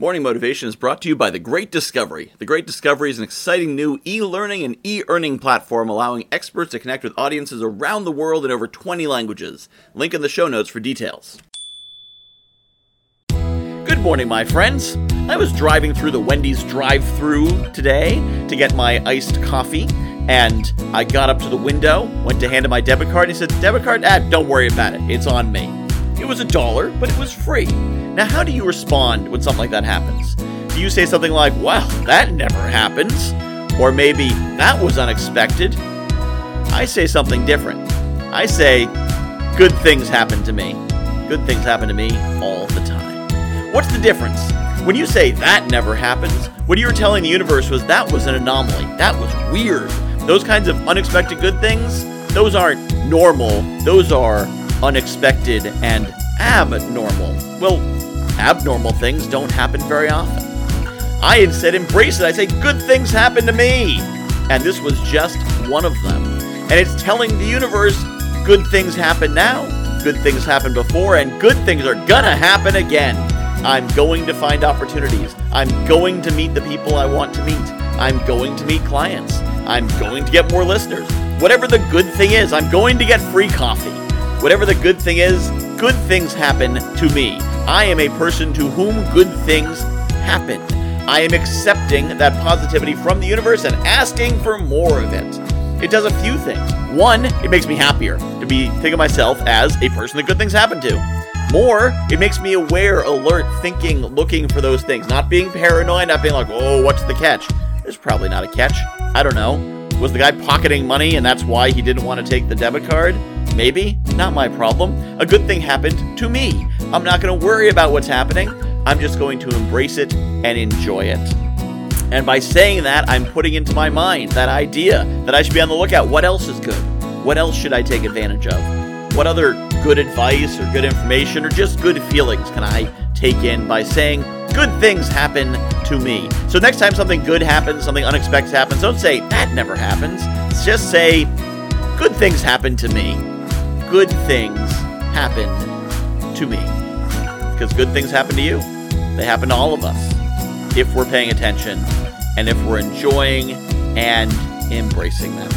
Morning Motivation is brought to you by The Great Discovery. The Great Discovery is an exciting new e learning and e earning platform allowing experts to connect with audiences around the world in over 20 languages. Link in the show notes for details. Good morning, my friends. I was driving through the Wendy's drive through today to get my iced coffee, and I got up to the window, went to hand him my debit card, and he said, Debit card? Ah, don't worry about it. It's on me. It was a dollar, but it was free. Now, how do you respond when something like that happens? Do you say something like, well, that never happens? Or maybe, that was unexpected? I say something different. I say, good things happen to me. Good things happen to me all the time. What's the difference? When you say that never happens, what you were telling the universe was that was an anomaly. That was weird. Those kinds of unexpected good things, those aren't normal. Those are unexpected and abnormal. Well, abnormal things don't happen very often. I instead embrace it. I say, good things happen to me. And this was just one of them. And it's telling the universe, good things happen now, good things happened before, and good things are gonna happen again. I'm going to find opportunities. I'm going to meet the people I want to meet. I'm going to meet clients. I'm going to get more listeners. Whatever the good thing is, I'm going to get free coffee. Whatever the good thing is, good things happen to me. I am a person to whom good things happen. I am accepting that positivity from the universe and asking for more of it. It does a few things. One, it makes me happier to be think of myself as a person that good things happen to. More, it makes me aware, alert, thinking, looking for those things, not being paranoid, not being like, oh, what's the catch? There's probably not a catch. I don't know. Was the guy pocketing money and that's why he didn't want to take the debit card? Maybe. Not my problem. A good thing happened to me. I'm not going to worry about what's happening. I'm just going to embrace it and enjoy it. And by saying that, I'm putting into my mind that idea that I should be on the lookout. What else is good? What else should I take advantage of? What other good advice or good information or just good feelings can I take in by saying good things happen to me? So next time something good happens, something unexpected happens, don't say that never happens. Just say good things happen to me. Good things happen to me. Because good things happen to you. They happen to all of us if we're paying attention and if we're enjoying and embracing them.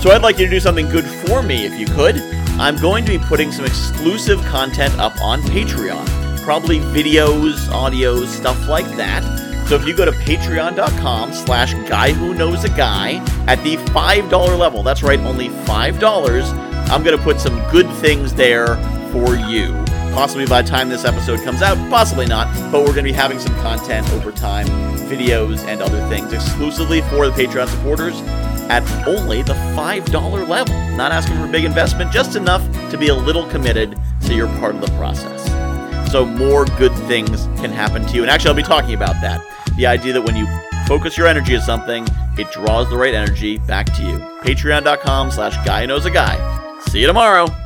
So I'd like you to do something good for me if you could. I'm going to be putting some exclusive content up on Patreon. Probably videos, audios, stuff like that. So if you go to patreon.com slash guy who knows a guy at the $5 level, that's right, only $5, I'm going to put some good things there for you. Possibly by the time this episode comes out, possibly not, but we're going to be having some content over time, videos and other things exclusively for the Patreon supporters at only the $5 level. Not asking for a big investment, just enough to be a little committed so you're part of the process. So more good things can happen to you. And actually, I'll be talking about that. The idea that when you focus your energy on something, it draws the right energy back to you. Patreon.com slash guy knows a guy. See you tomorrow.